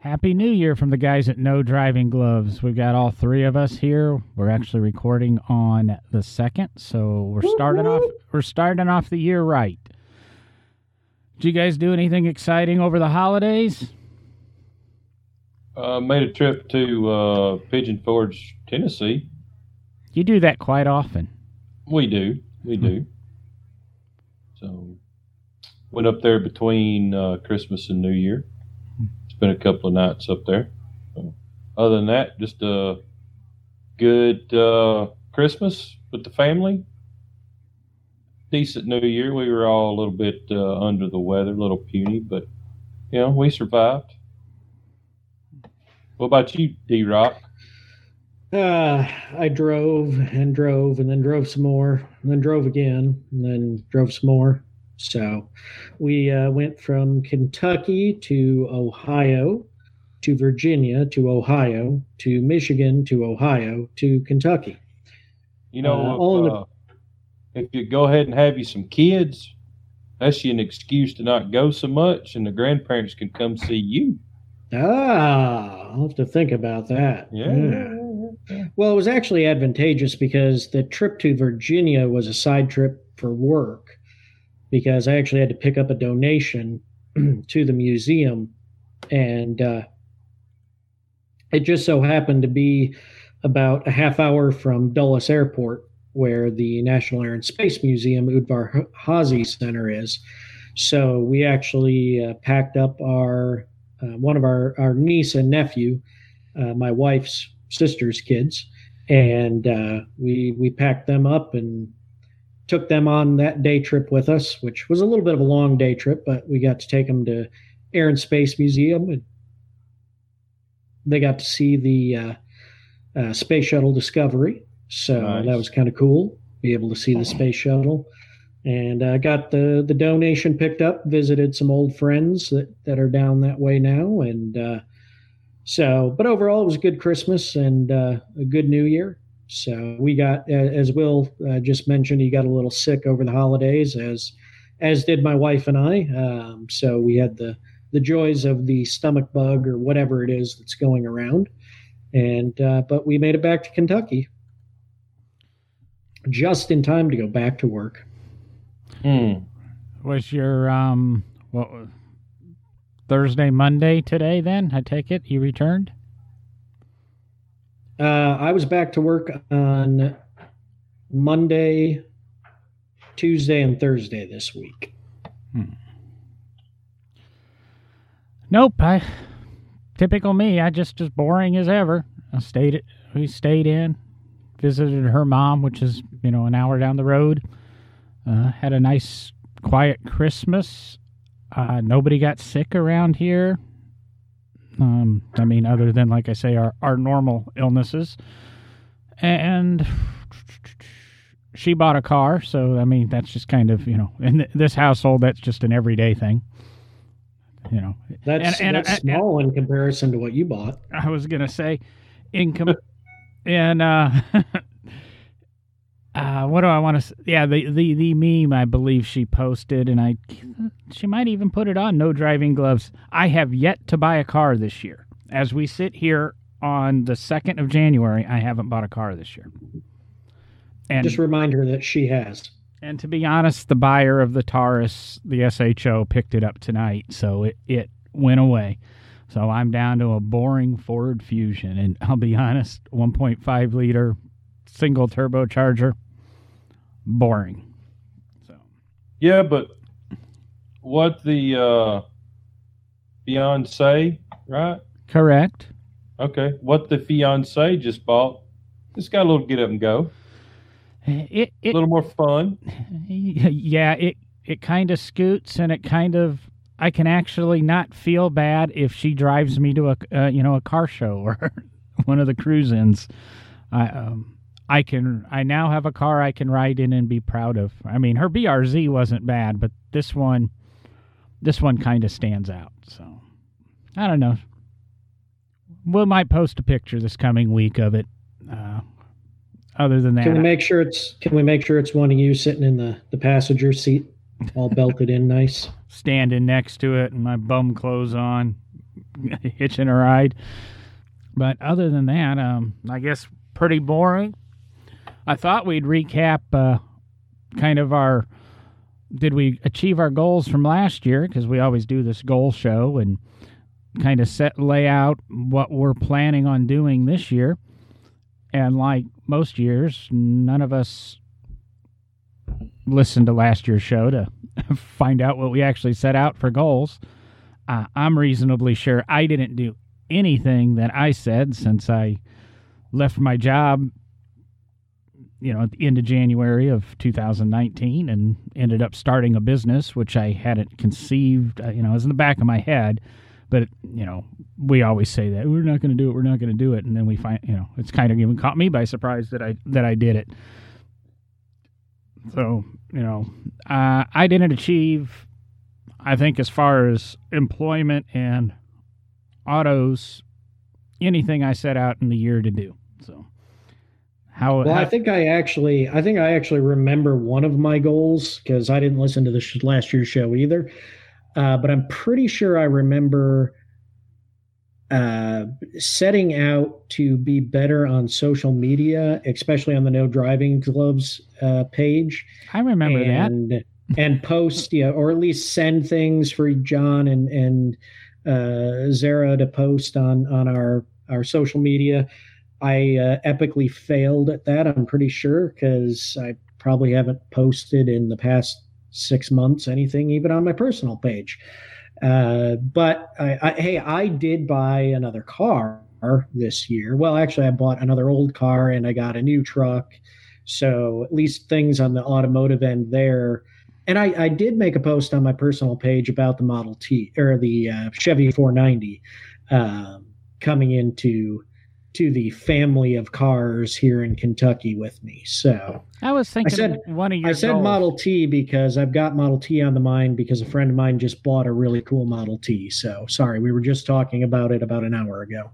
Happy New Year from the guys at No Driving Gloves. We've got all three of us here. We're actually recording on the second, so we're starting off we're starting off the year right. Did you guys do anything exciting over the holidays? Uh, made a trip to uh, Pigeon Forge, Tennessee. You do that quite often. We do, we do. So went up there between uh, Christmas and New Year. Spent a couple of nights up there. Other than that, just a good uh, Christmas with the family. Decent New Year. We were all a little bit uh, under the weather, a little puny, but you know we survived. What about you, D Rock? Uh, I drove and drove and then drove some more and then drove again and then drove some more. So we uh, went from Kentucky to Ohio to Virginia to Ohio to Michigan to Ohio to Kentucky. You know, Uh, if, all in the- uh, if you go ahead and have you some kids, that's you an excuse to not go so much, and the grandparents can come see you. Ah, I'll have to think about that. Yeah. Well, it was actually advantageous because the trip to Virginia was a side trip for work because I actually had to pick up a donation to the museum. And uh, it just so happened to be about a half hour from Dulles Airport, where the National Air and Space Museum, Udvar Hazy Center, is. So we actually uh, packed up our uh, one of our, our niece and nephew, uh, my wife's sister's kids, and uh, we we packed them up and took them on that day trip with us, which was a little bit of a long day trip, but we got to take them to Air and Space Museum, and they got to see the uh, uh, space shuttle Discovery. So Nice. that was kind of cool. Be able to see the space shuttle, and uh, got the the donation picked up. Visited some old friends that that are down that way now, and. Uh, so, but overall, it was a good Christmas and uh, a good New Year. So we got, uh, as Will uh, just mentioned, he got a little sick over the holidays, as as did my wife and I. Um, so we had the the joys of the stomach bug or whatever it is that's going around, and uh, but we made it back to Kentucky just in time to go back to work. Hmm. Was your um what Thursday, Monday today then? I take it you returned? Uh, I was back to work on Monday, Tuesday, and Thursday this week. Nope. I typical me. I just as boring as ever. I stayed. We stayed in, visited her mom, which is you know an hour down the road. Uh, had a nice quiet Christmas. Uh, nobody got sick around here. Um, I mean, other than like I say, our our normal illnesses, and she bought a car. So I mean, that's just kind of you know in th- this household, that's just an everyday thing. You know, That's, And- and- that's and- small in comparison to what you bought. I was gonna say income and uh uh what do I want to? Yeah, the, the the meme I believe she posted and I she might even put it on no driving gloves. I have yet to buy a car this year. As we sit here on the 2nd of January, I haven't bought a car this year. And Just remind her that she has. and to be honest, the buyer of the Taurus, the SHO, picked it up tonight, so it, it went away. So I'm down to a boring Ford Fusion, and I'll be honest, 1.5 liter single turbocharger, boring. So Yeah, but what the uh, fiance, right? correct. Okay. What the fiance just bought, it's got a little get up and go, It a little more fun. yeah it it kind of scoots and it kind of I can actually not feel bad if she drives me to a uh, you know a car show or one of the cruise-ins. I um I can I now have a car I can ride in and be proud of. I mean her BRZ wasn't bad, but this one this one kind of stands out. So I don't know. We might post a picture this coming week of it. Uh, other than that, Can we make sure it's Can we make sure it's one of you sitting in the the passenger seat, all belted in nice? standing next to it and my bum clothes on, hitching a ride. But other than that, um, I guess pretty boring. I thought we'd recap uh, kind of our did we achieve our goals from last year because we always do this goal show and kind of set lay out what we're planning on doing this year. And like most years, none of us listened to last year's show to find out what we actually set out for goals. Uh, I'm reasonably sure I didn't do anything that I said since I left my job, you know, at the end of January of 2019 and ended up starting a business, which I hadn't conceived, uh, you know, it was in the back of my head. But, you know, we always say that we're not going to do it, we're not going to do it. And then we find, you know, it's kind of even caught me by surprise that I, that I did it. So, you know, uh, I didn't achieve, I think, as far as employment and autos, anything I set out in the year to do. So, how? Well, how, I think I actually, I think I actually remember one of my goals because I didn't listen to the sh- last year's show either. Uh, but I'm pretty sure I remember uh, setting out to be better on social media, especially on the No Driving Gloves uh, page. I remember and, that. and post, yeah, or at least send things for John and and uh, Zara to post on on our our social media. I uh, epically failed at that. I'm pretty sure because I probably haven't posted in the past six months anything, even on my personal page. Uh, but I, I, hey, I did buy another car this year. Well, actually, I bought another old car and I got a new truck. So at least things on the automotive end there. And I, I did make a post on my personal page about the Model T or the uh, Chevy 490 um, coming into to the family of cars here in Kentucky with me. So I was thinking I said, one of your I said goals. Model T because I've got Model T on the mind because a friend of mine just bought a really cool Model T. So sorry, we were just talking about it about an hour ago.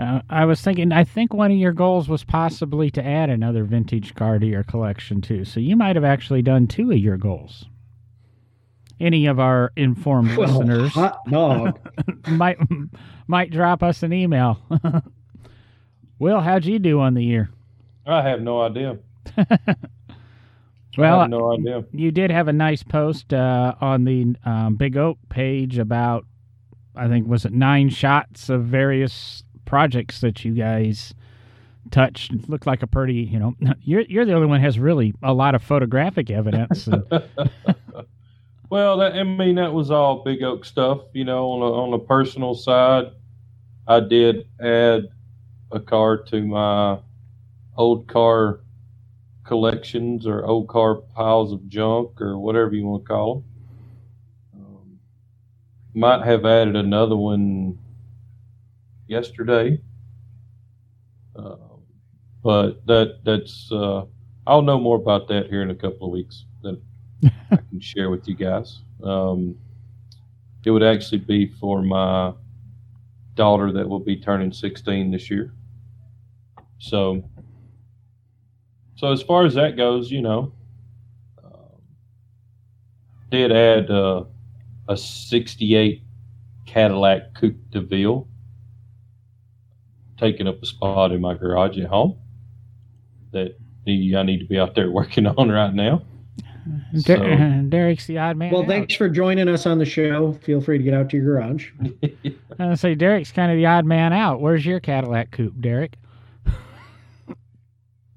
Uh, I was thinking, I think one of your goals was possibly to add another vintage car to your collection too. So you might have actually done two of your goals. Any of our informed Well, listeners might might drop us an email. Will, how'd you do on the year? I have no idea. Well, no idea. you did have a nice post uh, on the um, Big Oak page about, I think, was it nine shots of various projects that you guys touched. It looked like a pretty, you know, you're you're the only one who has really a lot of photographic evidence. well, that, I mean, that was all big oak stuff. You know, on a, on the personal side, I did add a car to my old car collections or old car piles of junk or whatever you want to call them. Um, might have added another one yesterday. Uh, but that that's uh, I'll know more about that here in a couple of weeks. That I can share with you guys. Um, it would actually be for my daughter that will be turning 16 this year. So, so as far as that goes, you know, um, did add uh, a 68 Cadillac Coupe de Ville taking up a spot in my garage at home that I need to be out there working on right now. Der- So- Derek's the odd man. Well, out. thanks for joining us on the show. Feel free to get out to your garage. I say Derek's kind of the odd man out. Where's your Cadillac coupe, Derek?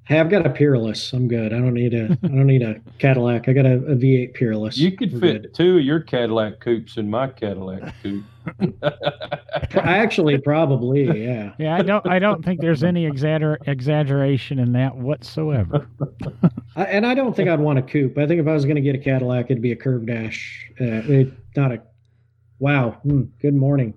Hey, I've got a Peerless. I'm good. I don't need a. I don't need a Cadillac. I got a, a V8 Peerless. You could We're fit good. two of your Cadillac coupes in my Cadillac coupe. I Actually, probably, yeah. Yeah, I don't. I don't think there's any exagger- exaggeration in that whatsoever. I, and I don't think I'd want a coupe. I think if I was going to get a Cadillac, it'd be a curve dash. Uh, it, not a. Wow. Hmm, good morning.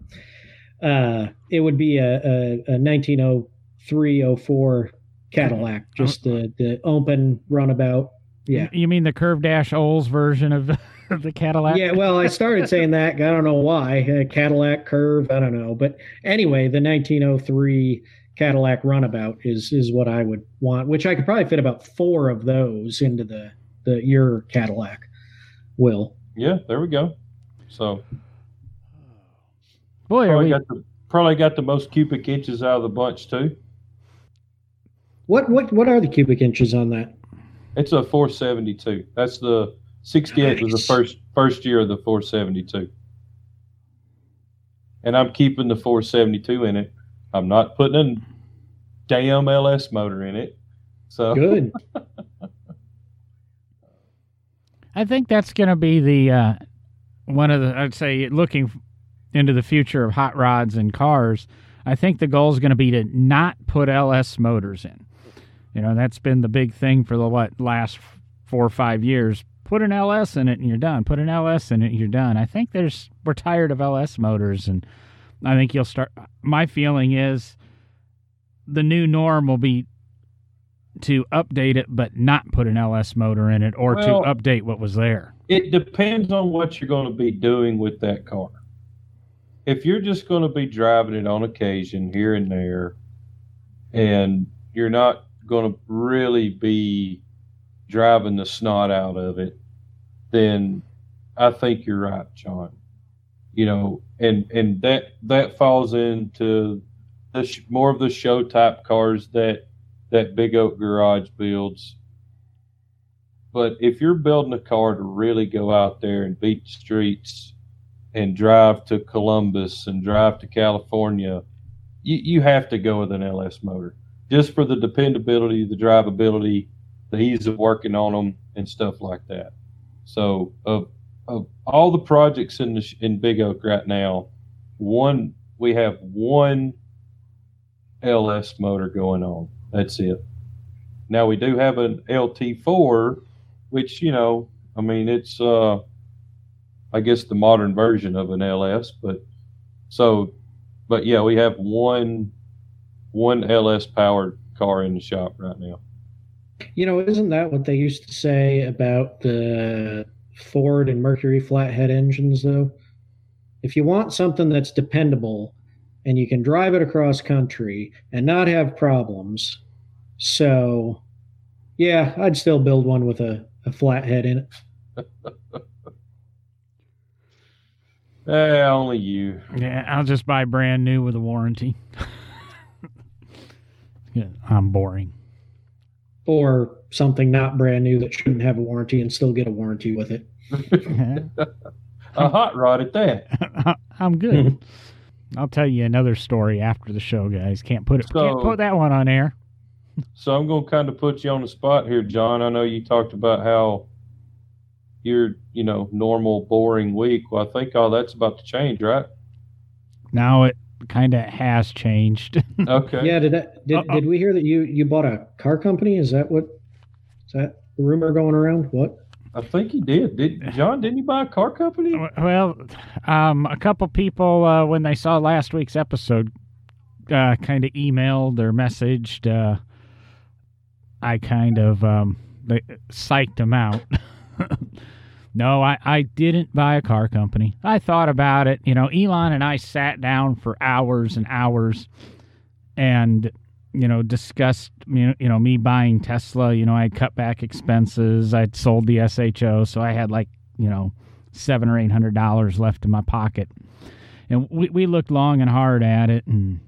Uh, it would be a, a, a 1903 04 Cadillac, just the, the open runabout. Yeah. You mean the Curve Dash Olds version of the, of the Cadillac? Yeah, well, I started saying that. I don't know why. Uh, Cadillac Curve, I don't know. But anyway, the 1903 Cadillac Runabout is is what I would want, which I could probably fit about four of those into the the your Cadillac. Will. yeah, there we go. So, Boy, are Probably we, got the probably got the most cubic inches out of the bunch too. What what what are the cubic inches on that? It's a 472. That's the 68 was the first first year of the 472. And I'm keeping the 472 in it. I'm not putting a damn LS motor in it. So Good. I think that's going to be the uh, one of the. I'd say looking into the future of hot rods and cars. I think the goal is going to be to not put LS motors in. You know, that's been the big thing for the what last four or five years. Put an LS in it and you're done. Put an LS in it and you're done. I think there's we're tired of LS motors, and I think you'll start. My feeling is the new norm will be to update it but not put an LS motor in it or Well- to update what was there. it depends on what you're going to be doing with that car. If you're just going to be driving it on occasion here and there, and you're not going to really be driving the snot out of it, then I think you're right, John. You know, and and that that falls into the sh- more of the show type cars that that Big Oak Garage builds. But if you're building a car to really go out there and beat the streets and drive to Columbus and drive to California, you, you have to go with an LS motor just for the dependability, the drivability, the ease of working on them, and stuff like that. So, of, of all the projects in the, in Big Oak right now, one we have one LS motor going on. That's it. Now we do have an LT4 which you know, I mean, it's uh, I guess the modern version of an LS, but so, but yeah, we have one one LS powered car in the shop right now. You know, isn't that what they used to say about the Ford and Mercury flathead engines, though? If you want something that's dependable and you can drive it across country and not have problems, so yeah, I'd still build one with a, a flathead in it. Eh, only you. Yeah, I'll just buy brand new with a warranty. yeah, I'm boring. Or something not brand new that shouldn't have a warranty and still get a warranty with it. A hot rod at that. I'm good. I'll tell you another story after the show, guys. Can't put it. can't put that one on air. So I'm going to kind of put you on the spot here, John. I know you talked about how your, you know, normal boring week. Well, I think all that's about to change, right? Now it kind of has changed. Okay. Yeah, did that, did, Uh-oh. did we hear that you you bought a car company? Is that what is that the rumor going around? What? I think he did. Did John? Didn't you buy a car company? well, um, a couple people uh, when they saw last week's episode, uh, kind of emailed or messaged. Uh, I kind of um, they psyched them out. no, I, I didn't buy a car company. I thought about it. You know, Elon and I sat down for hours and hours, and you know discussed you know, you know me buying Tesla. You know, I cut back expenses. I'd sold the SHO, so I had like you know seven or eight hundred dollars left in my pocket, and we we looked long and hard at it, and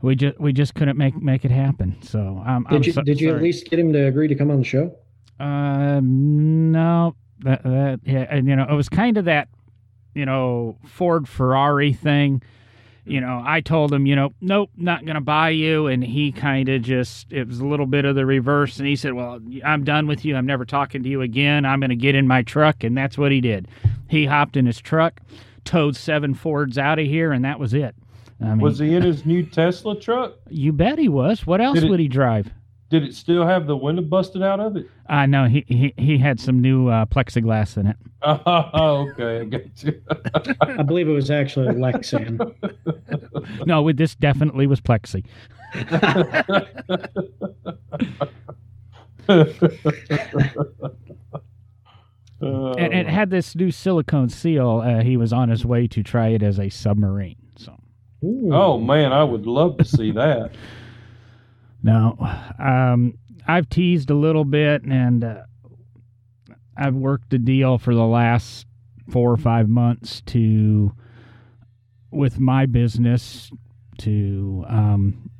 we just we just couldn't make make it happen. So um, I'm Did you so- did you at least get him to agree to come on the show? Um, no, that that yeah, and you know, it was kind of that, you know, Ford Ferrari thing. You know, I told him, you know, nope, not gonna buy you, and he kind of just it was a little bit of the reverse, and he said, well, I'm done with you. I'm never talking to you again. I'm gonna get in my truck, and that's what he did. He hopped in his truck, towed seven Fords out of here, and that was it. I mean, Was he in his new Tesla truck? you bet he was. What else Did it- would he drive? Did it still have the window busted out of it? Uh, no, he, he he had some new uh, plexiglass in it. Oh, okay, I got you. I believe it was actually Lexan. No, with this definitely was plexi. Uh, And it had this new silicone seal. Uh, he was on his way to try it as a submarine. So Ooh. oh man, I would love to see that. No, um, I've teased a little bit, and uh, I've worked a deal for the last four or five months to with my business to um,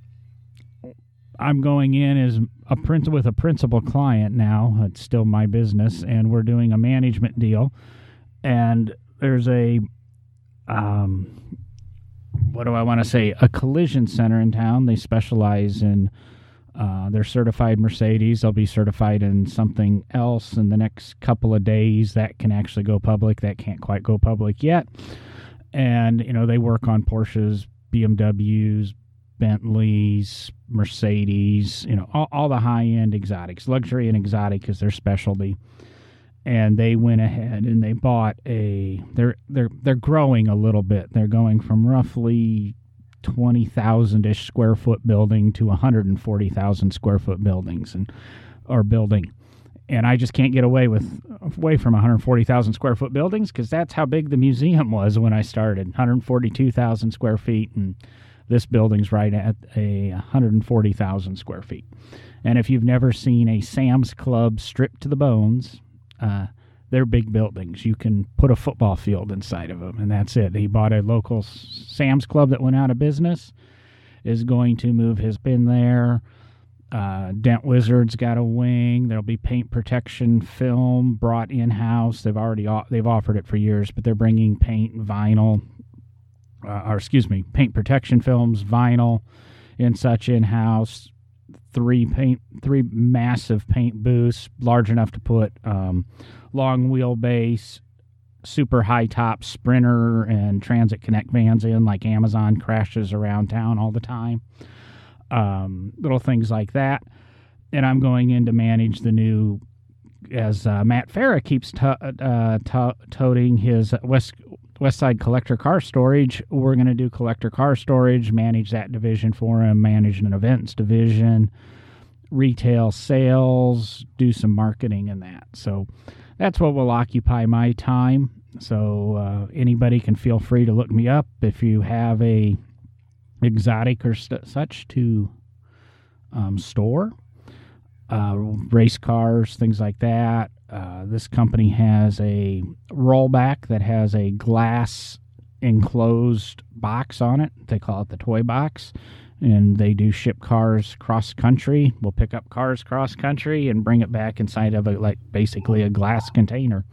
I'm going in as a print with a principal client now. It's still my business, and we're doing a management deal. And there's a um, what do I want to say? A collision center in town. They specialize in uh, they're certified Mercedes. They'll be certified in something else in the next couple of days. That can actually go public. That can't quite go public yet. And you know they work on Porsches, BMWs, Bentleys, Mercedes. You know all, all the high end exotics, luxury and exotic is their specialty. And they went ahead and they bought a. They're they're they're growing a little bit. They're going from roughly 20,000 ish square foot building to 140,000 square foot buildings and or building. And I just can't get away with away from 140,000 square foot buildings because that's how big the museum was when I started 142,000 square feet. And this building's right at a 140,000 square feet. And if you've never seen a Sam's Club stripped to the bones, uh, they're big buildings. You can put a football field inside of them, and that's it. He bought a local Sam's Club that went out of business. Is going to move his bin there. Uh, Dent Wizards got a wing. There'll be paint protection film brought in house. They've already they've offered it for years, but they're bringing paint vinyl, uh, or excuse me, paint protection films, vinyl, and such in house. Three paint, three massive paint booths, large enough to put um, long wheelbase, super high top Sprinter and Transit Connect vans in, like Amazon crashes around town all the time. Um, little things like that. And I'm going in to manage the new, as uh, Matt Farah keeps to, uh, to- toting his West West Side Collector Car Storage. We're going to do collector car storage, manage that division for him, manage an events division, retail sales, do some marketing in that. So that's what will occupy my time. So uh, anybody can feel free to look me up if you have a exotic or st- such to um, store. Uh, race cars, things like that. Uh, this company has a rollback that has a glass enclosed box on it. They call it the toy box. And they do ship cars cross country. We'll pick up cars cross country and bring it back inside of a like basically a glass container,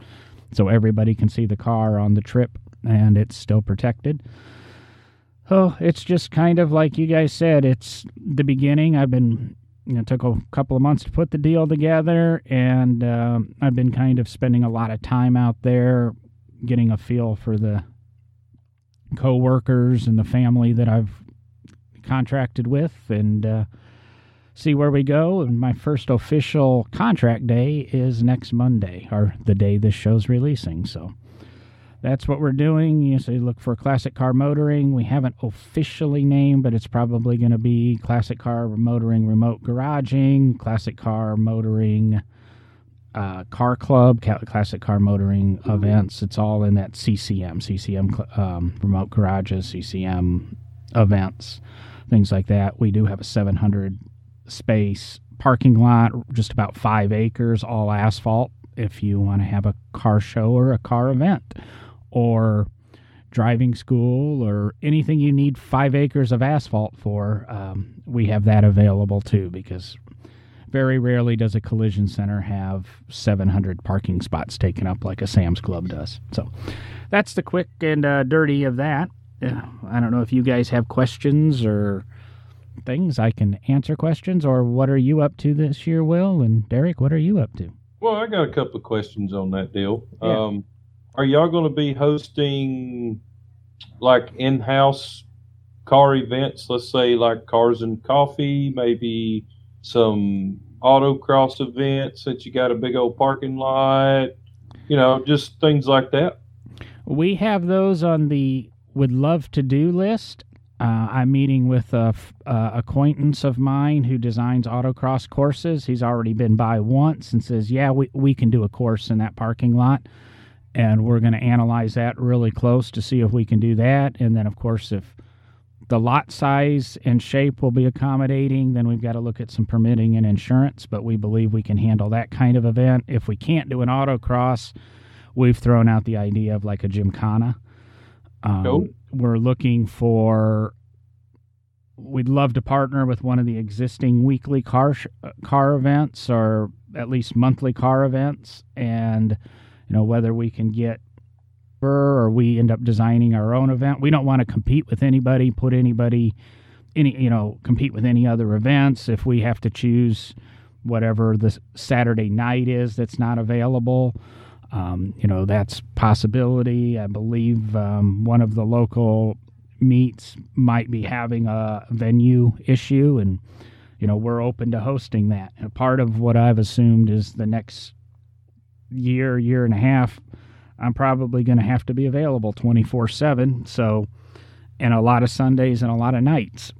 so everybody can see the car on the trip and it's still protected. Oh, it's just kind of like you guys said. It's the beginning. I've been you know, it took a couple of months to put the deal together, and uh, I've been kind of spending a lot of time out there getting a feel for the co-workers and the family that I've contracted with and uh, see where we go. And my first official contract day is next Monday, or the day this show's releasing. So that's what we're doing. You say look for classic car motoring. We haven't officially named, but it's probably going to be classic car motoring remote garaging, classic car motoring uh, car club, classic car motoring events. It's all in that CCM, CCM um, remote garages, CCM events things like that. We do have a 700 space parking lot, just about five acres, all asphalt. If you want to have a car show or a car event or driving school or anything you need five acres of asphalt for, um, we have that available too because very rarely does a collision center have 700 parking spots taken up like a Sam's Club does. So that's the quick and uh, dirty of that. I don't know if you guys have questions or things. I can answer questions, or what are you up to this year, Will? And Derek, what are you up to? Well, I got a couple of questions on that deal. Yeah. Um, are y'all going to be hosting like in house car events? Let's say like cars and coffee, maybe some autocross events that you got a big old parking lot, you know, just things like that. We have those on the would love to do list. Uh, I'm meeting with a f- uh, acquaintance of mine who designs autocross courses. He's already been by once and says, "Yeah, we we can do a course in that parking lot." And we're going to analyze that really close to see if we can do that. And then, of course, if the lot size and shape will be accommodating, then we've got to look at some permitting and insurance. But we believe we can handle that kind of event. If we can't do an autocross, we've thrown out the idea of like a gymkhana. Um, Cool. we're looking for. We'd love to partner with one of the existing weekly car sh- uh, car events or at least monthly car events, and you know whether we can get or we end up designing our own event. We don't want to compete with anybody, put anybody any you know compete with any other events. If we have to choose whatever the Saturday night is that's not available, um, you know that's possibility. I believe um, one of the local meets might be having a venue issue, and you know we're open to hosting that. And part of what I've assumed is the next year, year and a half I'm probably going to have to be available 24 7. So, and a lot of Sundays and a lot of nights.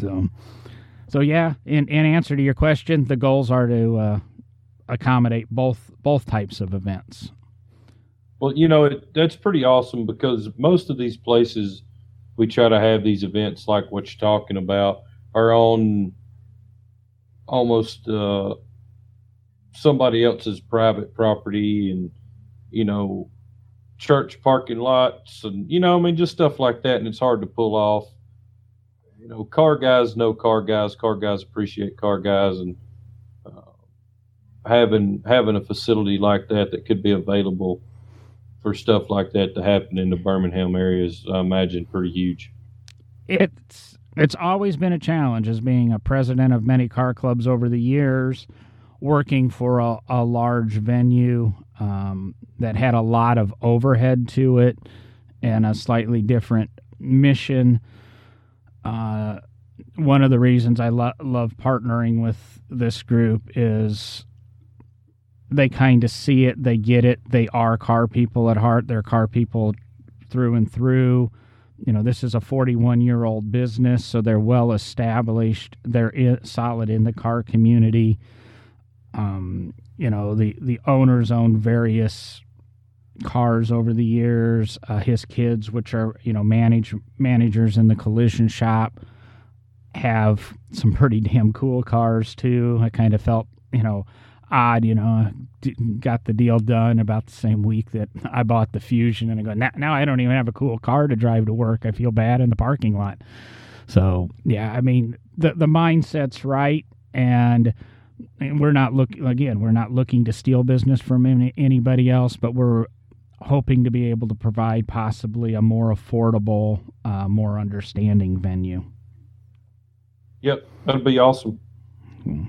So, so yeah, in, in answer to your question, the goals are to uh, accommodate both both types of events. Well, you know, it, that's pretty awesome because most of these places we try to have these events like what you're talking about are on almost uh, somebody else's private property and you know, church parking lots and, you know, I mean, just stuff like that. And it's hard to pull off. You know, car guys know car guys. Car guys appreciate car guys. And uh, having having a facility like that that could be available for stuff like that to happen in the Birmingham area is, I imagine, pretty huge. It's it's always been a challenge as being a president of many car clubs over the years, working for a, a large venue um, that had a lot of overhead to it and a slightly different mission. Uh, one of the reasons I lo- love partnering with this group is they kind of see it, they get it, they are car people at heart, they're car people through and through. You know, this is a 41 year old business, so they're well established, they're in, solid in the car community. Um, you know the the owners own various cars over the years. Uh, his kids, which are you know manage managers in the collision shop, have some pretty damn cool cars too. I kind of felt you know odd, you know, got the deal done about the same week that I bought the Fusion, and I go now, now I don't even have a cool car to drive to work. I feel bad in the parking lot. So yeah, I mean the the mindset's right and and we're not looking again we're not looking to steal business from any, anybody else but we're hoping to be able to provide possibly a more affordable uh, more understanding venue. Yep that'd be awesome. Hmm.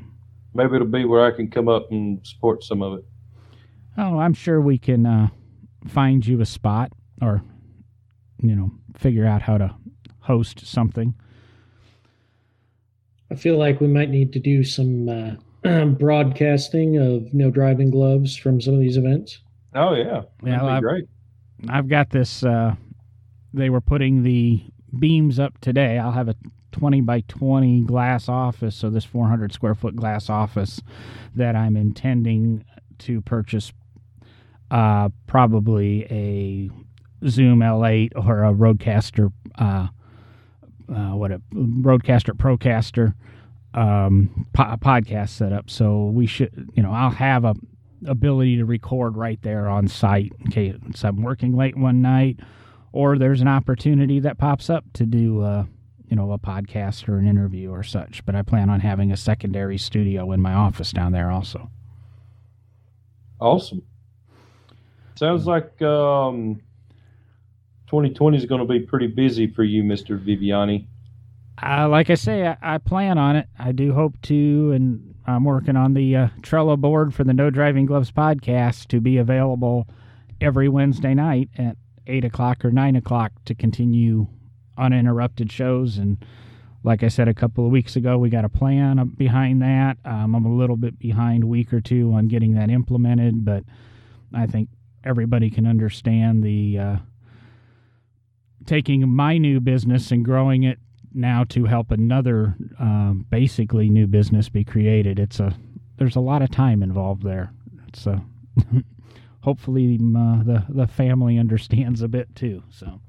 maybe it'll be where i can come up and support some of it. Oh i'm sure we can uh, find you a spot or you know figure out how to host something. I feel like we might need to do some uh, broadcasting of no driving gloves from some of these events. Oh yeah, yeah, well, great. I've got this. Uh, they were putting the beams up today. I'll have a 20 by 20 glass office, so this 400 square foot glass office that I'm intending to purchase. Uh, probably a Zoom L8 or a Rodecaster. Uh, uh, what a Rodecaster Procaster um, po- podcast setup. So we should, you know, I'll have a ability to record right there on site in case I'm working late one night, or there's an opportunity that pops up to do, uh, you know, a podcast or an interview or such. But I plan on having a secondary studio in my office down there also. Awesome. Sounds like um, 2020 is going to be pretty busy for you, Mr. Viviani. Uh, like I say, I, I, plan on it. I do hope to, and I'm working on the uh, Trello board for the No Driving Gloves podcast to be available every Wednesday night at eight o'clock or nine o'clock to continue uninterrupted shows. And like I said a couple of weeks ago, we got a plan behind that. Um, I'm a little bit behind a week or two on getting that implemented, but I think everybody can understand the uh, taking my new business and growing it now to help another um, basically new business be created. It's a there's a lot of time involved there. It's a hopefully uh, the the family understands a bit too. So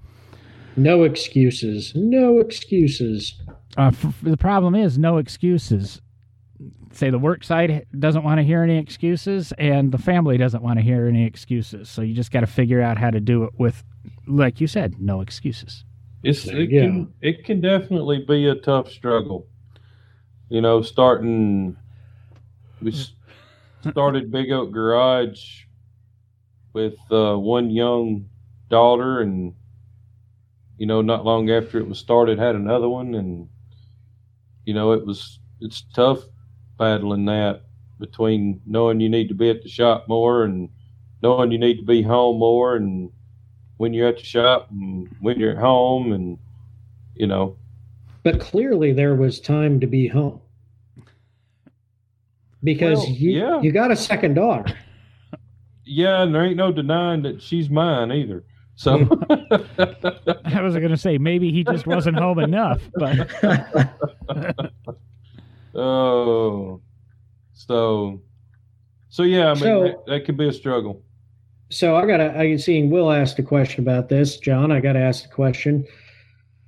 no excuses, no excuses. Uh, f- the problem is no excuses. Say the work side doesn't want to hear any excuses, and the family doesn't want to hear any excuses. So you just got to figure out how to do it with like you said, no excuses. It's it can it can definitely be a tough struggle. You know, starting we started Big Oak Garage with uh, one young daughter, and you know, not long after it was started, had another one, and you know, it was it's tough battling that between knowing you need to be at the shop more and knowing you need to be home more and when you're at the shop and when you're at home and you know. But clearly there was time to be home. Because well, you yeah. you got a second daughter. Yeah and there ain't no denying that she's mine either. So. Hmm. I was going to say maybe he just wasn't home enough, but oh, so so yeah, I mean so, that, that could be a struggle. So I got. I seeing Will asked a question about this, John. I got to ask the question: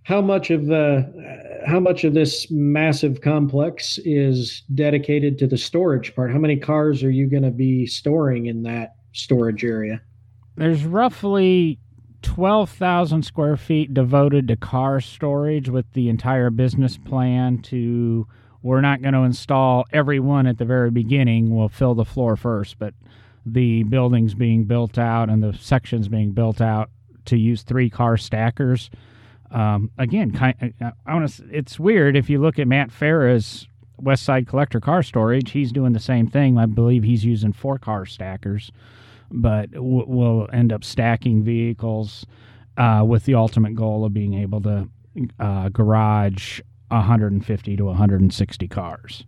How much of the how much of this massive complex is dedicated to the storage part? How many cars are you going to be storing in that storage area? There's roughly 12,000 square feet devoted to car storage with the entire business plan to we're not going to install every one at the very beginning. We'll fill the floor first, but the buildings being built out and the sections being built out to use three car stackers. Um, again, kind, uh, I want to. It's weird if you look at Matt Farah's West Side Collector Car Storage. He's doing the same thing. I believe he's using four car stackers but w- we'll end up stacking vehicles uh, with the ultimate goal of being able to uh, garage 150 to 160 cars.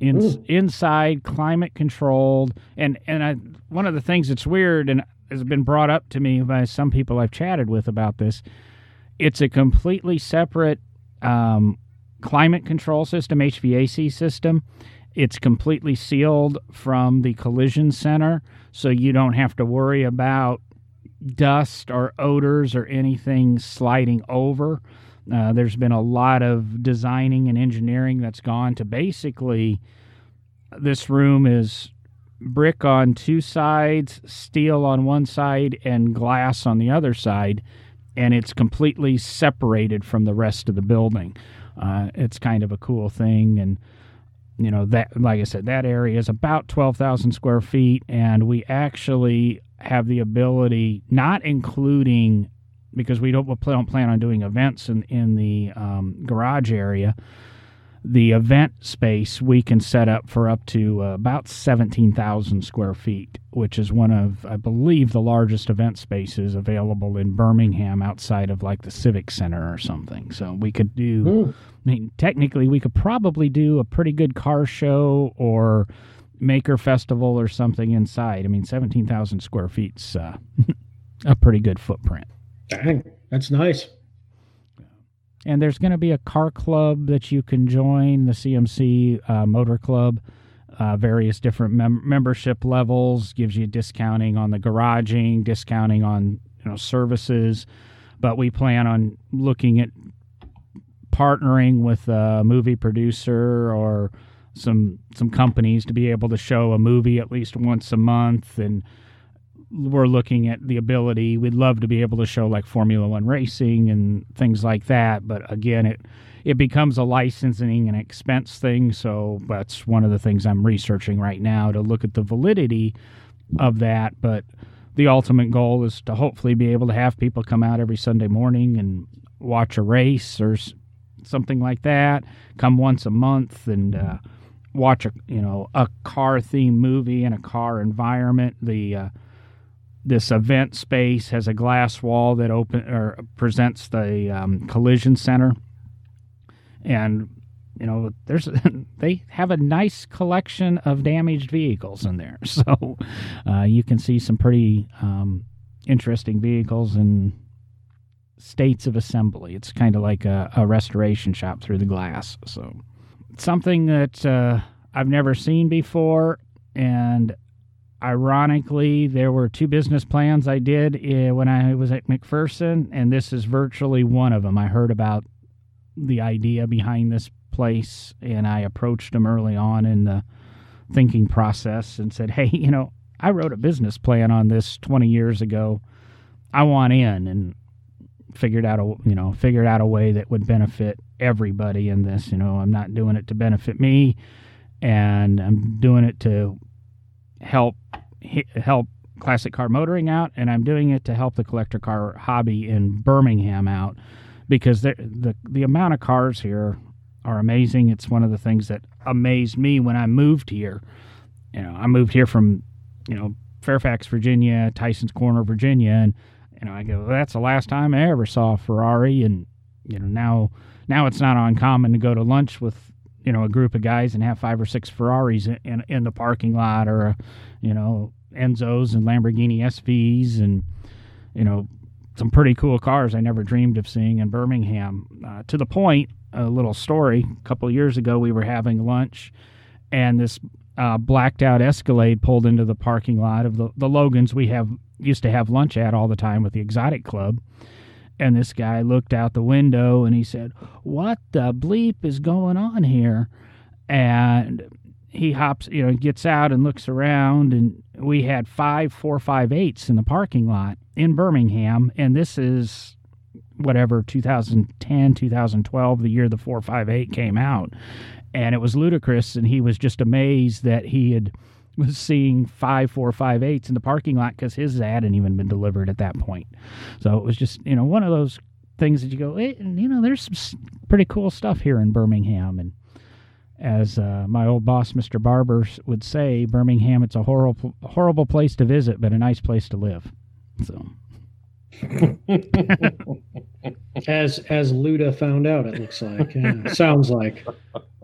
In, inside, climate controlled, and and I, one of the things that's weird and has been brought up to me by some people I've chatted with about this. It's a completely separate um, climate control system, HVAC system. It's completely sealed from the collision center so you don't have to worry about dust or odors or anything sliding over. Uh, there's been a lot of designing and engineering that's gone to basically this room is brick on two sides, steel on one side, and glass on the other side, and it's completely separated from the rest of the building. Uh, it's kind of a cool thing, and you know that like i said that area is about 12,000 square feet and we actually have the ability not including because we don't, we don't plan on doing events in, in the um, garage area the event space we can set up for up to uh, about 17,000 square feet, which is one of, I believe, the largest event spaces available in Birmingham outside of like the Civic Center or something. So we could do, mm. I mean, technically, we could probably do a pretty good car show or maker festival or something inside. I mean, 17,000 square feet's uh, a pretty good footprint. Dang, that's nice. And there's going to be a car club that you can join the CMC uh, Motor Club. Uh, various different mem- membership levels. Gives you discounting on the garaging, discounting on you know services, but we plan on looking at partnering with a movie producer or some some companies to be able to show a movie at least once a month and we're looking at the ability. We'd love to be able to show like Formula One racing and things like that, but again, it it becomes a licensing and expense thing. So that's one of the things I'm researching right now to look at the validity of that. But the ultimate goal is to hopefully be able to have people come out every Sunday morning and watch a race or something like that. Come once a month and. Uh, watch a you know a car themed movie in a car environment the uh, this event space has a glass wall that open or presents the um, collision center, and you know there's they have a nice collection of damaged vehicles in there, so uh, you can see some pretty um, interesting vehicles in states of assembly. It's kind of like a, a, restoration shop through the glass. So something that uh, I've never seen before, and ironically, there were two business plans I did uh, when I was at McPherson, and this is virtually one of them. I heard about the idea behind this place, and I approached them early on in the thinking process and said, Hey, you know, I wrote a business plan on this 20 years ago. I want in and figured out a you know figured out a way that would benefit everybody in this. You know, I'm not doing it to benefit me, and I'm doing it to help help classic car motoring out, and I'm doing it to help the collector car hobby in Birmingham out because the the the amount of cars here are amazing. It's one of the things that amazed me when I moved here. You know, I moved here from you know Fairfax, Virginia, Tyson's Corner, Virginia, and you know I go, well, that's the last time I ever saw a Ferrari, and you know now now it's not uncommon to go to lunch with you know a group of guys and have five or six Ferraris in in, in the parking lot, or you know Enzos and Lamborghini SVs, and you know some pretty cool cars I never dreamed of seeing in Birmingham. Uh, to the point, a little story. A couple years ago, we were having lunch, and this uh, blacked out Escalade pulled into the parking lot of the, the Logans we have used to have lunch at all the time with the Exotic Club. And this guy looked out the window and he said, "What the bleep is going on here?" And he hops, you know, gets out and looks around, and we had five four five eights in the parking lot in Birmingham, and this is whatever 2010 2012 the year the 458 came out and it was ludicrous and he was just amazed that he had was seeing five four five eights in the parking lot because his hadn't even been delivered at that point so it was just you know one of those things that you go hey, you know there's some pretty cool stuff here in birmingham and as uh, my old boss mr barber would say birmingham it's a horrible horrible place to visit but a nice place to live so as as Luda found out, it looks like. Yeah, sounds like.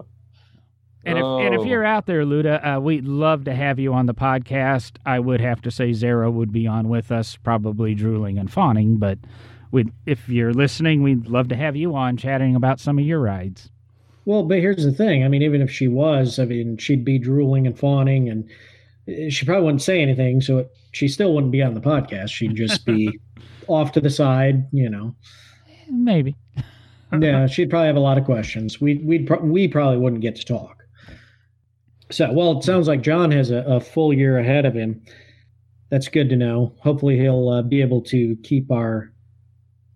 And if, and if Oh. you're out there, Luda, uh, we'd love to have you on the podcast. I would have to say Zara would be on with us, probably drooling and fawning. But we'd, if you're listening, we'd love to have you on chatting about some of your rides. Well, but here's the thing. I mean, even if she was, I mean, she'd be drooling and fawning, and eh, she probably wouldn't say anything. So it, she still wouldn't be on the podcast. She'd just be off to the side, you know. Maybe. Yeah, she'd probably have a lot of questions. We we'd pro- we probably wouldn't get to talk. So, well, it sounds like John has a, a full year ahead of him. That's good to know. Hopefully, he'll uh, be able to keep our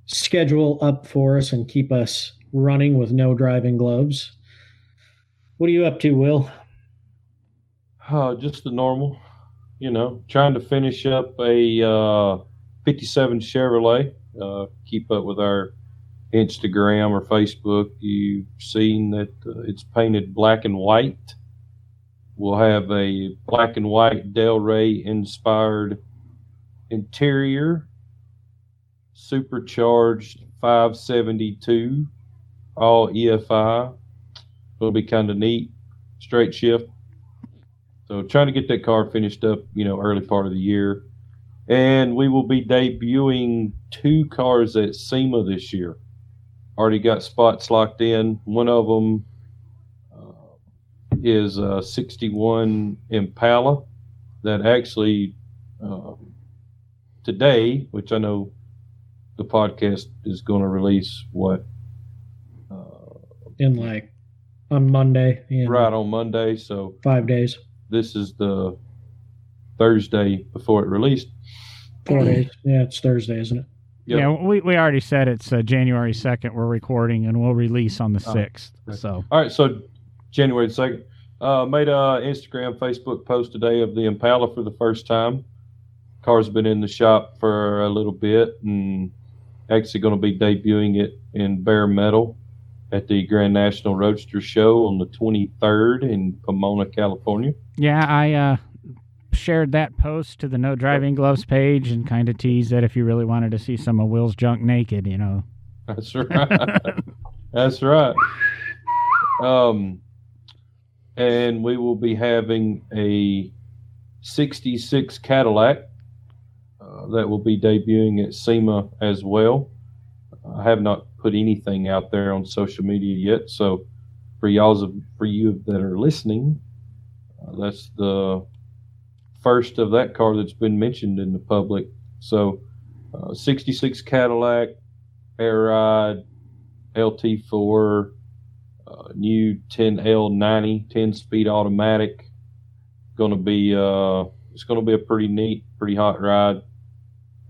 schedule up for us and keep us running with no driving gloves. What are you up to, Will? Uh, just the normal, you know, trying to finish up a uh, 57 Chevrolet. Uh, keep up with our Instagram or Facebook. You've seen that uh, it's painted black and white. We'll have a black and white Del Ray inspired interior, supercharged 572, all EFI. It'll be kind of neat, straight shift. So trying to get that car finished up, you know, early part of the year. And we will be debuting two cars at SEMA this year. Already got spots locked in. One of them is a 61 Impala that actually um, today, which I know the podcast is going to release what uh, In like on Monday, in right on Monday. So five days, this is the Thursday before it released. four days. Yeah, it's Thursday, isn't it? Yep. Yeah, we, we already said it's uh, January 2nd. We're recording and we'll release on the Oh, 6th. okay. So, All right, so January the second. Uh, made a Instagram, Facebook post today of the Impala for the first time. Car's been in the shop for a little bit, and actually going to be debuting it in bare metal at the Grand National Roadster Show on the 23rd in Pomona, California. yeah, I uh, shared that post to the No Driving Gloves page and kind of teased that if you really wanted to see some of Will's junk naked, you know. That's right. That's right. Um, and we will be having a 66 Cadillac uh, that will be debuting at SEMA as well. I have not put anything out there on social media yet, so for y'all's for you that are listening, uh, that's the first of that car that's been mentioned in the public. So, uh, 66 Cadillac, air ride, LT4, uh, new 10L90, 10 speed automatic. Going to be uh, it's going to be a pretty neat, pretty hot ride.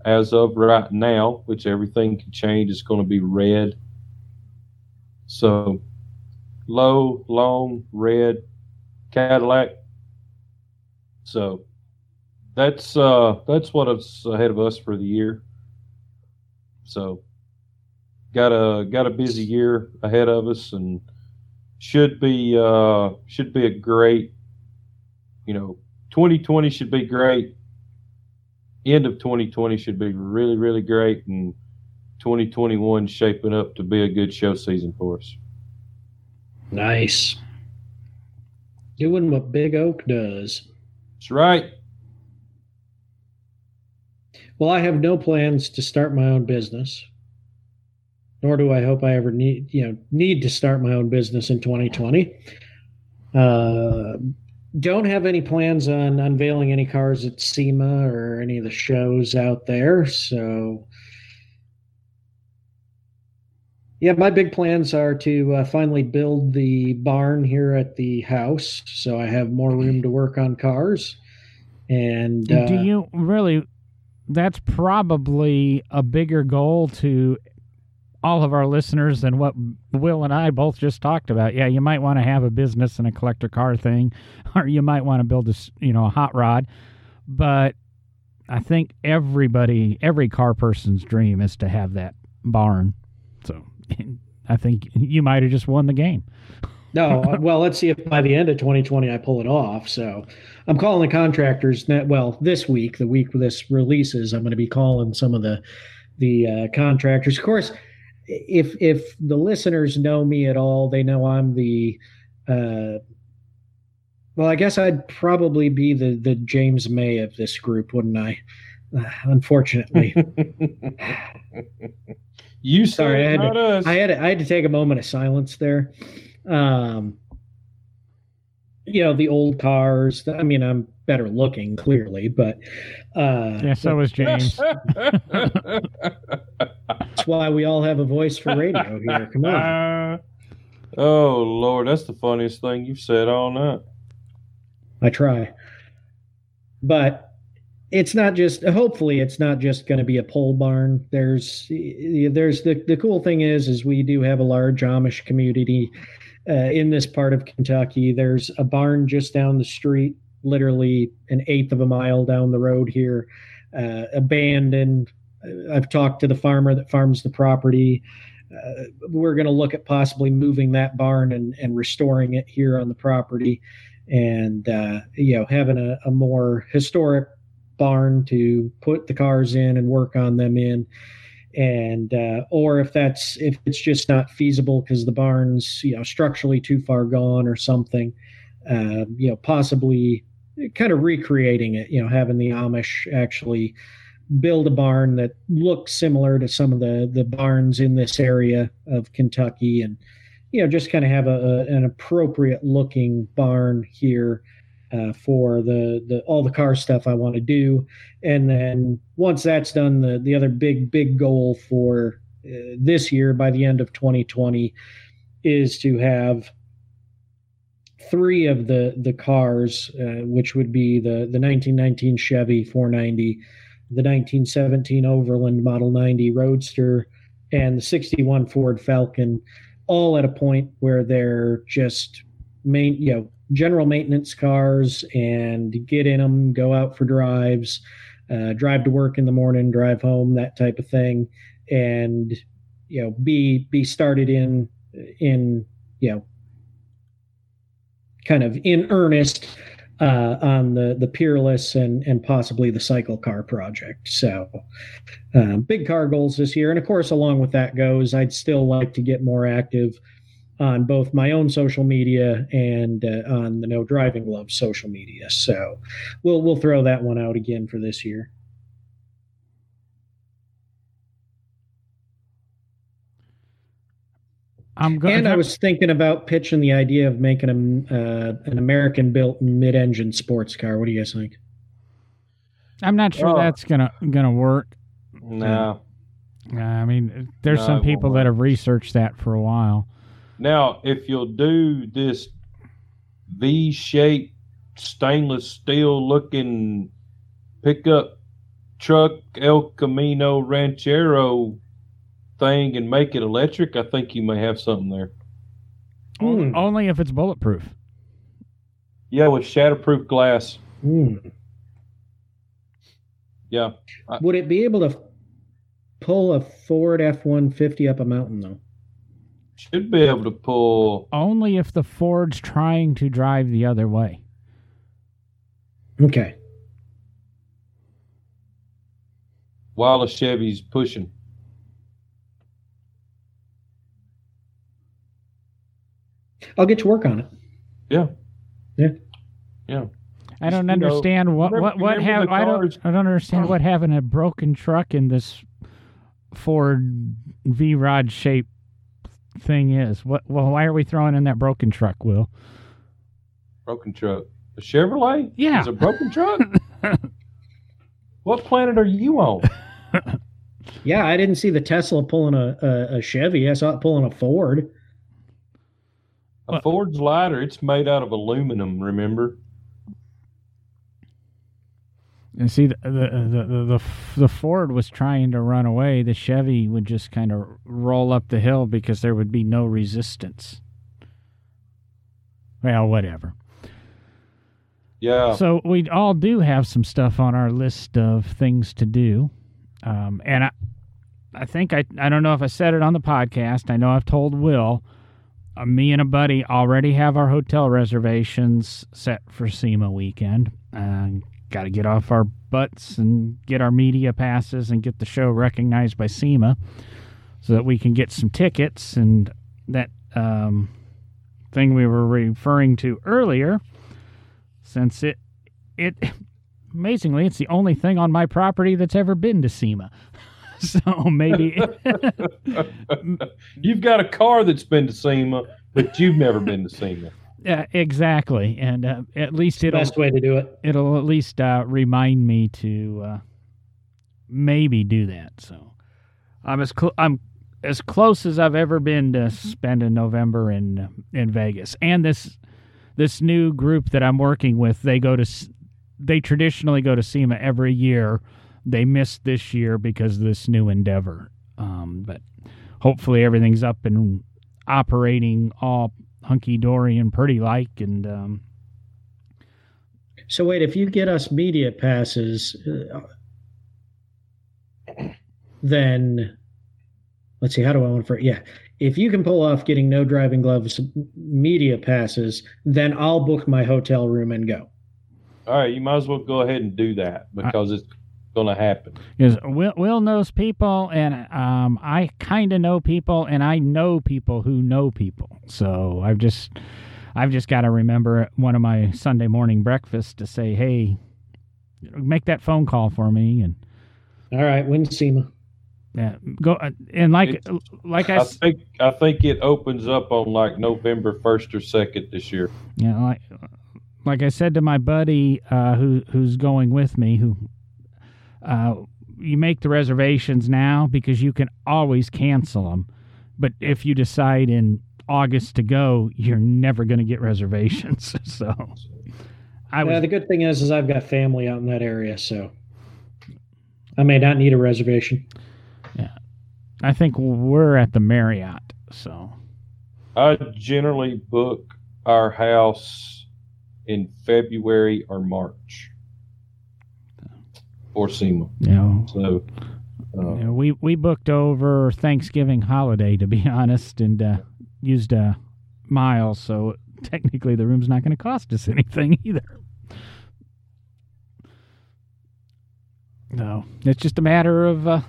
as of right now, which everything can change, it's going to be red. So low, long, red Cadillac. So that's uh that's what is ahead of us for the year. So got a got a busy year ahead of us and should be uh should be a great you know 2020 should be great end of 2020 should be really really great and 2021 shaping up to be a good show season for us Nice. Doing what Big Oak does. that's right Well, I have no plans to start my own business. Nor do I hope I ever need, you know, need to start my own business in 2020. Uh, don't have any plans on unveiling any cars at SEMA or any of the shows out there. So, yeah, my big plans are to uh, finally build the barn here at the house, so I have more room to work on cars. And uh, Do you really? That's probably a bigger goal to all of our listeners and what Will and I both just talked about. Yeah, you might want to have a business and a collector car thing, or you might want to build a you know a hot rod. But I think everybody, every car person's dream is to have that barn. So I think you might have just won the game. No, uh, well, let's see if by the end of 2020 I pull it off. So I'm calling the contractors. That, well, this week, the week this releases, I'm going to be calling some of the the uh, contractors. Of course, if if the listeners know me at all, they know I'm the. Uh, well, I guess I'd probably be the the James May of this group, wouldn't I? Uh, unfortunately, you Sorry, I had not us I had to, I had to take a moment of silence there. Um, you know, the old cars. I mean, I'm better looking, clearly, but uh, Yeah, so was James. that's why we all have a voice for radio here. Come on, oh Lord, that's the funniest thing you've said all night. I try, but it's not just. Hopefully, it's not just going to be a pole barn. There's, there's the the cool thing is, is we do have a large Amish community uh, in this part of Kentucky. There's a barn just down the street, literally an eighth of a mile down the road here, uh, abandoned. I've talked to the farmer that farms the property. Uh, we're going to look at possibly moving that barn and, and restoring it here on the property, and uh, you know having a, a more historic barn to put the cars in and work on them in and uh, or if that's if it's just not feasible because the barn's you know structurally too far gone or something uh, you know possibly kind of recreating it you know having the amish actually build a barn that looks similar to some of the the barns in this area of kentucky and you know just kind of have a, a an appropriate looking barn here uh, for the the all the car stuff I want to do, and then once that's done, the the other big big goal for uh, this year by the end of 2020 is to have three of the the cars, uh, which would be the the 1919 Chevy 490, the 1917 Overland Model 90 Roadster, and the 61 Ford Falcon, all at a point where they're just main you know general maintenance cars and get in them, go out for drives, uh, drive to work in the morning, drive home, that type of thing, and you know be be started in in you know kind of in earnest uh, on the the Peerless and and possibly the cycle car project. So uh, big car goals this year, and of course, along with that goes, I'd still like to get more active on both my own social media and uh, on the No Driving Gloves social media. So we'll we'll throw that one out again for this year. I'm going. And I was thinking about pitching the idea of making a, uh, an American-built mid-engine sports car. What do you guys think? I'm not sure Oh. that's gonna gonna work. No. Uh, I mean, there's No, some people that have researched that for a while. Now, if you'll do this V-shaped stainless steel looking pickup truck El Camino Ranchero thing and make it electric, I think you may have something there. Only, Hmm. only if it's bulletproof. Yeah, with shatterproof glass. Hmm. Yeah. Would it be able to pull a Ford F one fifty up a mountain though? Should be able to pull. Only if the Ford's trying to drive the other way. Okay. while a Chevy's pushing. I'll get to work on it. Yeah. Yeah. Yeah. I don't You know, understand what remember- what what remember have I don't I don't understand what having a broken truck in this Ford V Rod shape thing is. What well why are we throwing in that broken truck, Will? Broken truck. A Chevrolet? Yeah. It's a broken truck? what planet are you on? Yeah, I didn't see the Tesla pulling a, a, a Chevy. I saw it pulling a Ford. A? Ford's lighter. It's made out of aluminum, remember? And see the the the the, the, the Ford was trying to run away. The Chevy would just kind of roll up the hill because there would be no resistance. Well, whatever. Yeah. So we all do have some stuff on our list of things to do, um, and I, I think I I don't know if I said it on the podcast. I know I've told Will. Uh, me and a buddy already have our hotel reservations set for SEMA weekend. Uh, Got to get off our butts and get our media passes and get the show recognized by SEMA, so that we can get some tickets and that um, thing we were referring to earlier since it it amazingly it's the only thing on my property that's ever been to SEMA. so maybe you've got a car that's been to SEMA, but you've never been to SEMA. yeah, exactly, and uh, at least it'll Best way to do it. it'll at least uh, remind me to uh, maybe do that. So I'm as cl- I'm as close as I've ever been to spending November in in Vegas. And this this new group that I'm working with, they go to they traditionally go to SEMA every year. They missed this year because of this new endeavor. Um, but hopefully everything's up and operating all hunky dory and pretty like and um, So wait, if you get us media passes, uh, then let's see. How do I want for yeah? If you can pull off getting no driving gloves media passes, then I'll book my hotel room and go. All right, you might as well go ahead and do that because it's going to happen. Because Will, Will knows people, and um, I kind of know people, and I know people who know people. So I've just, I've just got to remember one of my Sunday morning breakfasts to say, "Hey, make that phone call for me," and All right, when SEMA. yeah, go uh, and like, It's- like I, I s- think I think it opens up on like November first or second this year. Yeah, like like I said to my buddy uh, who who's going with me, who uh, you make the reservations now because you can always cancel them, but if you decide in August to go, you're never going to get reservations. so I was Uh, the good thing is, is I've got family out in that area, so I may not need a reservation. Yeah, I think we're at the Marriott. So I generally book our house in February or March for SEMA. know. So uh, know, we we booked over Thanksgiving holiday to be honest, and uh, used uh, miles. So technically, the room's not going to cost us anything either. No, it's just a matter of uh,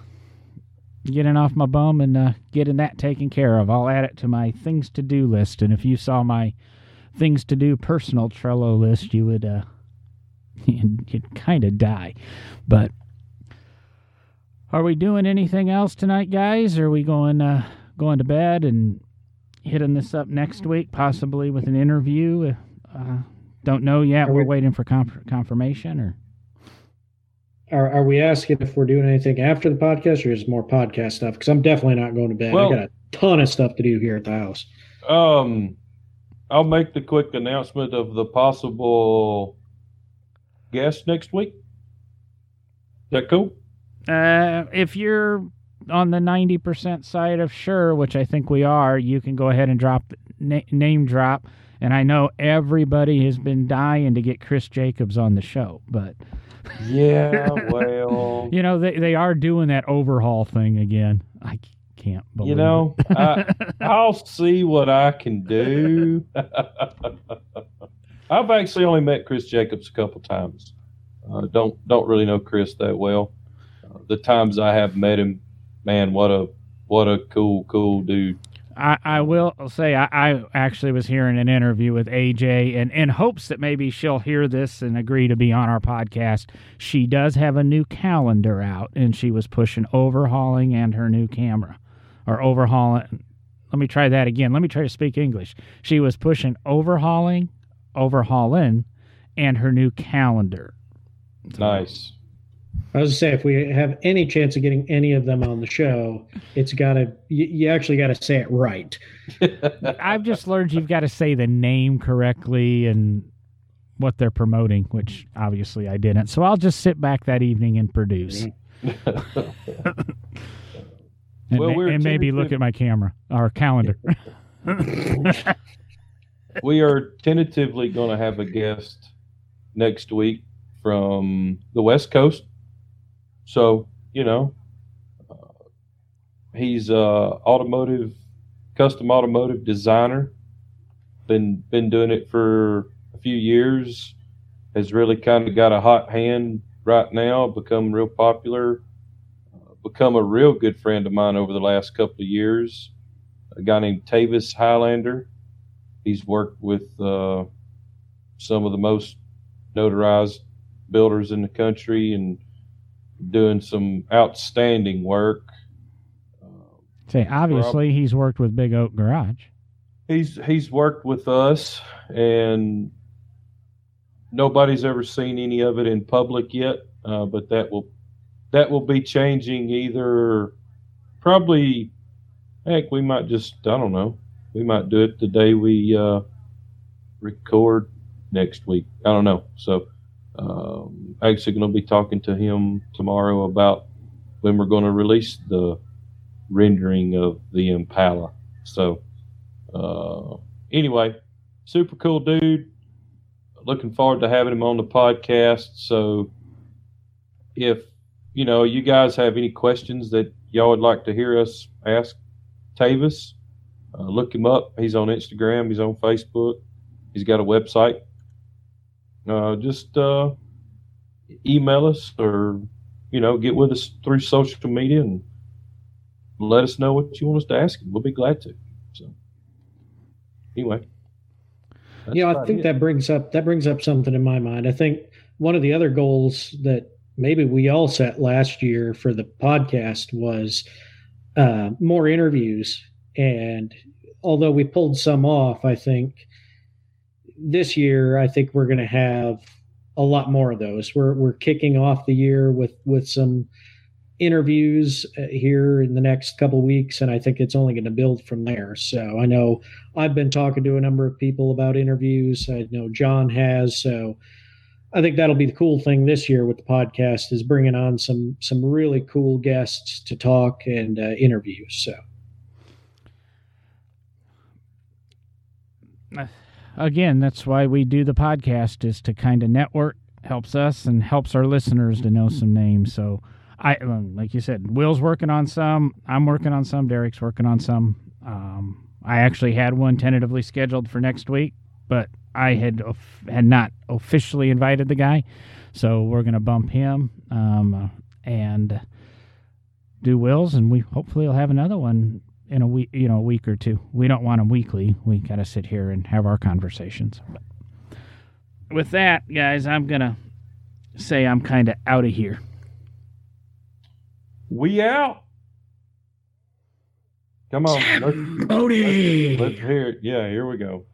getting off my bum and uh, getting that taken care of. I'll add it to my things to do list, and if you saw my things to do personal Trello list, you would uh, you'd, you'd kind of die. But are we doing anything else tonight, guys? Are we going uh, going to bed and hitting this up next week, possibly with an interview? Uh, don't know yet. Are We're we- waiting for conf- confirmation, or Are, are we asking if we're doing anything after the podcast or is more podcast stuff? Because I'm definitely not going to bed. Well- I got a ton of stuff to do here at the house. um, I'll make the quick announcement of the possible guest next week. Is that cool? Uh, if you're on the 90% side of sure, which I think we are, you can go ahead and drop na- name drop. And I know everybody has been dying to get Chris Jacobs on the show, but Yeah, well, you know they they are doing that overhaul thing again. I can't believe you know. I, I'll see what I can do. I've actually only met Chris Jacobs a couple times. Uh, don't don't really know Chris that well. Uh, the times I have met him, man, what a what a cool cool dude. I, I will say I, I actually was hearing an interview with AJ and in hopes that maybe she'll hear this and agree to be on our podcast. She does have a new calendar out and she was pushing overhauling and her new camera. Or overhauling let me try that again. Let me try to speak English. She was pushing overhauling, overhauling, and her new calendar. Nice. I was to say, if we have any chance of getting any of them on the show, it's got to you, you actually got to say it right. I've just learned you've got to say the name correctly and what they're promoting, which obviously I didn't. So I'll just sit back that evening and produce. Mm-hmm. And, Well, we're and maybe look at my camera or calendar. we are tentatively going to have a guest next week from the West Coast. So, you know, uh, he's a automotive, custom automotive designer. Been been doing it for a few years. Has really kind of got a hot hand right now. Become real popular. Uh, become a real good friend of mine over the last couple of years. A guy named Tavis Highlander. He's worked with uh, some of the most notarized builders in the country and doing some outstanding work. Uh, Say, obviously, he's worked with Big Oak Garage. he's he's worked with us, and nobody's ever seen any of it in public yet. Uh, but that will that will be changing either probably. Heck, we might just I don't know. We might do it the day we uh, record next week. I don't know. So um, actually going to be talking to him tomorrow about when we're going to release the rendering of the Impala. So uh, anyway, super cool dude. Looking forward to having him on the podcast. So if you know you guys have any questions that y'all would like to hear us ask Tavis, uh, look him up. He's on Instagram. He's on Facebook. He's got a website. Uh, just uh, email us or you know get with us through social media and let us know what you want us to ask him. We'll be glad to. So anyway, you know, I think it. that brings up that brings up something in my mind. I think one of the other goals that maybe we all set last year for the podcast was uh, more interviews. And although we pulled some off, I think this year I think we're going to have a lot more of those. We're we're kicking off the year with with some interviews uh, here in the next couple weeks, and I think it's only going to build from there. So I know I've been talking to a number of people about interviews. I know John has. So I think that'll be the cool thing this year with the podcast is bringing on some some really cool guests to talk and uh, interview. So Again, that's why we do the podcast is to kind of network, helps us and helps our listeners to know some names. So I, um, like you said, Will's working on some. I'm working on some. Derek's working on some. Um, I actually had one tentatively scheduled for next week, but I had had not officially invited the guy, so we're gonna bump him um, and do Will's, and we hopefully will have another one in a week, you know, a week or two. We don't want them weekly. We gotta sit here and have our conversations. But with that, guys, I'm gonna say I'm kind of out of here. we out. Come on, let's, Zamboni, let's hear it. Yeah, here we go.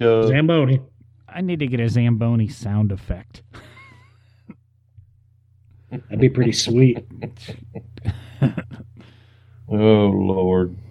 Uh, Zamboni. I need to get a Zamboni sound effect. That'd be pretty sweet. oh Lord.